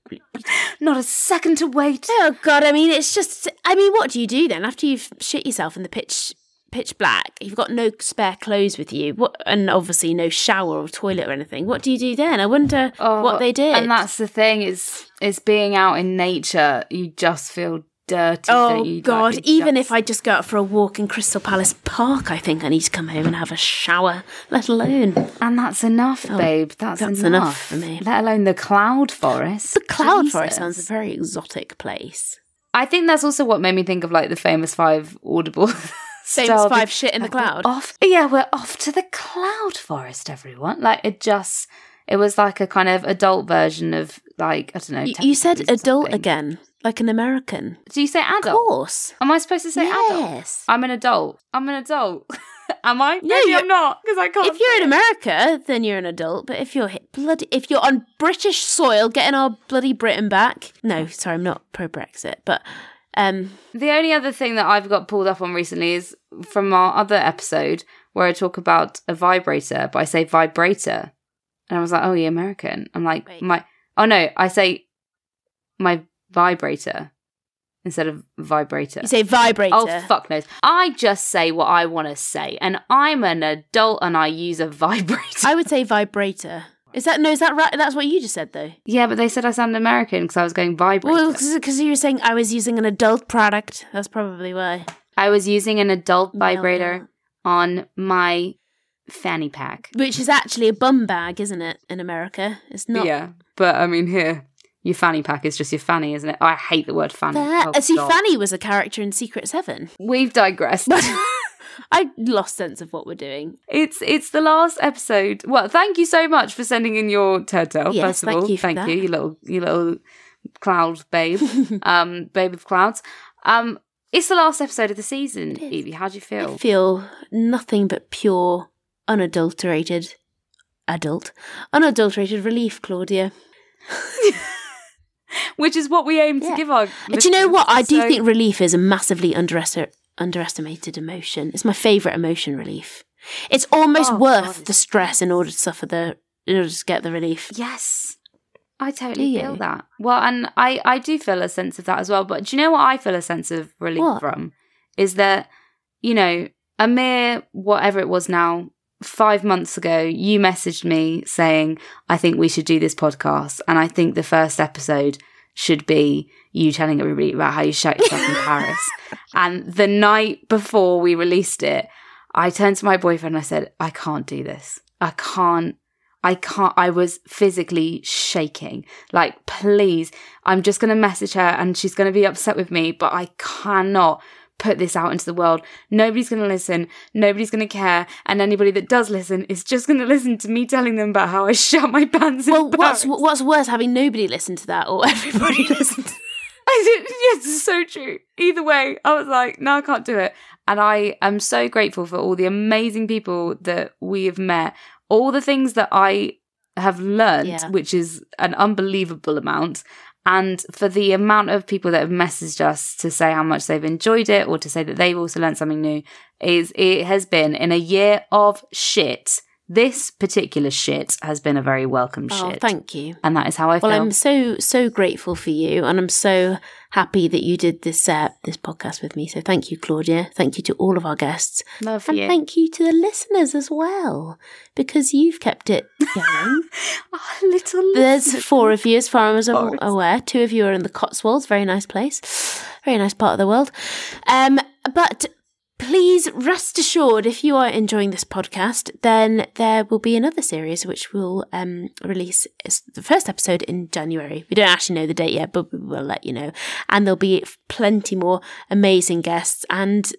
Not a second to wait. Oh god, I mean it's just I mean what do you do then after you've shit yourself in the pitch pitch black, you've got no spare clothes with you, what and obviously no shower or toilet or anything. What do you do then? I wonder oh, what they did. Oh, And that's the thing is is being out in nature. You just feel dirty. Oh don't god, Like, even just- if I just go out for a walk in Crystal Palace Park, I think I need to come home and have a shower, let alone and that's enough, oh, babe. That's, Oh, that's enough. enough for me. Let alone the cloud forest. the cloud forest sounds a very exotic place. I think that's also what made me think of like the famous five audible. <laughs> Famous style five shit in the cloud. Off, yeah, we're off to the cloud forest, everyone. Like it just, it was like a kind of adult version of like I don't know. You, you said adult again, like an American. Do you say adult? Of course. Am I supposed to say adult? yes. I'm an adult. I'm an adult. <laughs> Am I? No, Maybe you're- I'm not because I can't. if you're in. America, then you're an adult. But if you're bloody, if you're on British soil, getting our bloody Britain back. No, sorry, I'm not pro Brexit, but um, The only other thing that I've got pulled up on recently is from our other episode where I talk about a vibrator, but I say vibrator. And I was like, oh, you're American. I'm like, Wait. my, oh no, I say my vibrator instead of vibrator. you say vibrator. Oh, fuck knows. I just say what I want to say. And I'm an adult and I use a <laughs> vibrator. I would say vibrator. Is that no? Is that right? That's what you just said, though. yeah, but they said I sound American because I was going vibrator. Well, because you were saying I was using an adult product. That's probably why. I was using an adult vibrator on my fanny pack. Which is actually a bum bag, isn't it? In America, it's not. Yeah, but I mean, here, your fanny pack is just your fanny, isn't it? I hate the word fanny. That, Oh, uh, see, God. Fanny was a character in Secret Seven. We've digressed. <laughs> I lost sense of what we're doing. it's it's the last episode. Well, thank you so much for sending in your turtle. Yes, first of thank all, you thank that. you, you little you little cloud babe, <laughs> um, babe of clouds. Um, it's the last episode of the season. Evie, how do you feel? I feel nothing but pure, unadulterated, adult, unadulterated relief, Claudia. <laughs> Which is what we aim to Yeah. give our. Do you know what? I do So- think relief is a massively underesti- underestimated emotion. It's my favourite emotion, relief. It's almost Oh, worth God, the stress in order to suffer the, in order to get the relief. Yes. I totally feel that. Well, and I, I do feel a sense of that as well. But do you know what I feel a sense of relief What? from? Is that, you know, a mere whatever it was now, five months ago, you messaged me saying, I think we should do this podcast. And I think the first episode should be you telling everybody about how you shot yourself in Paris. <laughs> And the night before we released it, I turned to my boyfriend and I said, I can't do this. I can't. I can't, I was physically shaking. Like, please, I'm just going to message her and she's going to be upset with me, but I cannot put this out into the world. Nobody's going to listen. Nobody's going to care. And anybody that does listen is just going <laughs> to listen to me telling them about how I shut my pants Well, what's what's worse, having nobody listen to that or <laughs> everybody <laughs> listen? To- I did. Yes, it's so true. Either way, I was like, no, I can't do it. And I am so grateful for all the amazing people that we have met, all the things that I have learned, Yeah. which is an unbelievable amount. And for the amount of people that have messaged us to say how much they've enjoyed it or to say that they've also learned something new, is it has been in a year of shit. This particular shit has been a very welcome Oh, shit. thank you. and that is how I Well, feel. I'm so so grateful for you, and I'm so happy that you did this uh, this podcast with me. So thank you, Claudia. Thank you to all of our guests, Love and you. thank you to the listeners as well because you've kept it <laughs> going. <laughs> Oh, little There's listeners. four of you, as far as I'm aware. Two of you are in the Cotswolds, very nice place, very nice part of the world. Um, but please rest assured, if you are enjoying this podcast, then there will be another series which will um, release the first episode in January. We don't actually know the date yet, but we will let you know. And there'll be plenty more amazing guests and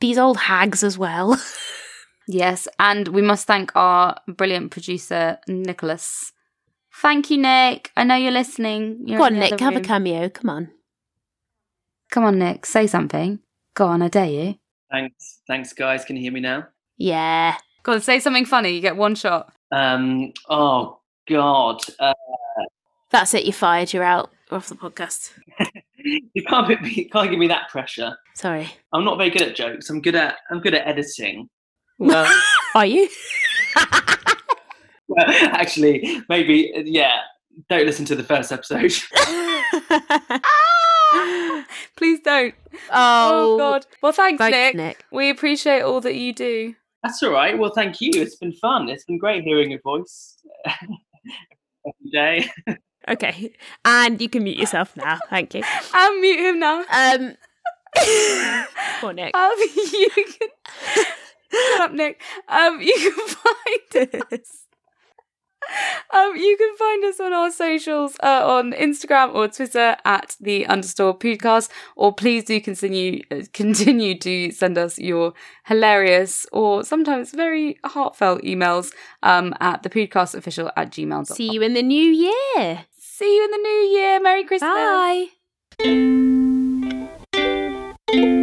these old hags as well. <laughs> Yes, and we must thank our brilliant producer, Nicholas. Thank you, Nick. I know you're listening. You're Go on, Nick, have a cameo. Come on. Come on, Nick, say something. Go on, I dare you. Thanks, thanks, guys. Can you hear me now? Yeah. Go on, say something funny. You get one shot. Um. Oh God. Uh, That's it. You're fired. You're out. You're off the podcast. <laughs> you can't put me, can't give me that pressure. Sorry. I'm not very good at jokes. I'm good at I'm good at editing. <laughs> Well, Are you? <laughs> Well, actually, maybe yeah. Don't listen to the first episode. <laughs> please don't. oh, Oh, God. Well, thanks, Thanks, Nick. Nick. We appreciate all that you do. That's all right. Well, thank you. It's been fun. It's been great hearing your voice <laughs> every day. Okay. And you can mute yourself now. Thank you. <laughs> I'll mute him now. Um, poor Nick. Um, you can shut up, Nick. Um, you can find us. <laughs> Um, you can find us on our socials uh, on Instagram or Twitter at the underscore podcast. Or please do continue uh, <laughs> continue to send us your hilarious or sometimes very heartfelt emails um, at the podcast official at gmail.com. See you in the new year. See you in the new year. Merry Christmas. Bye.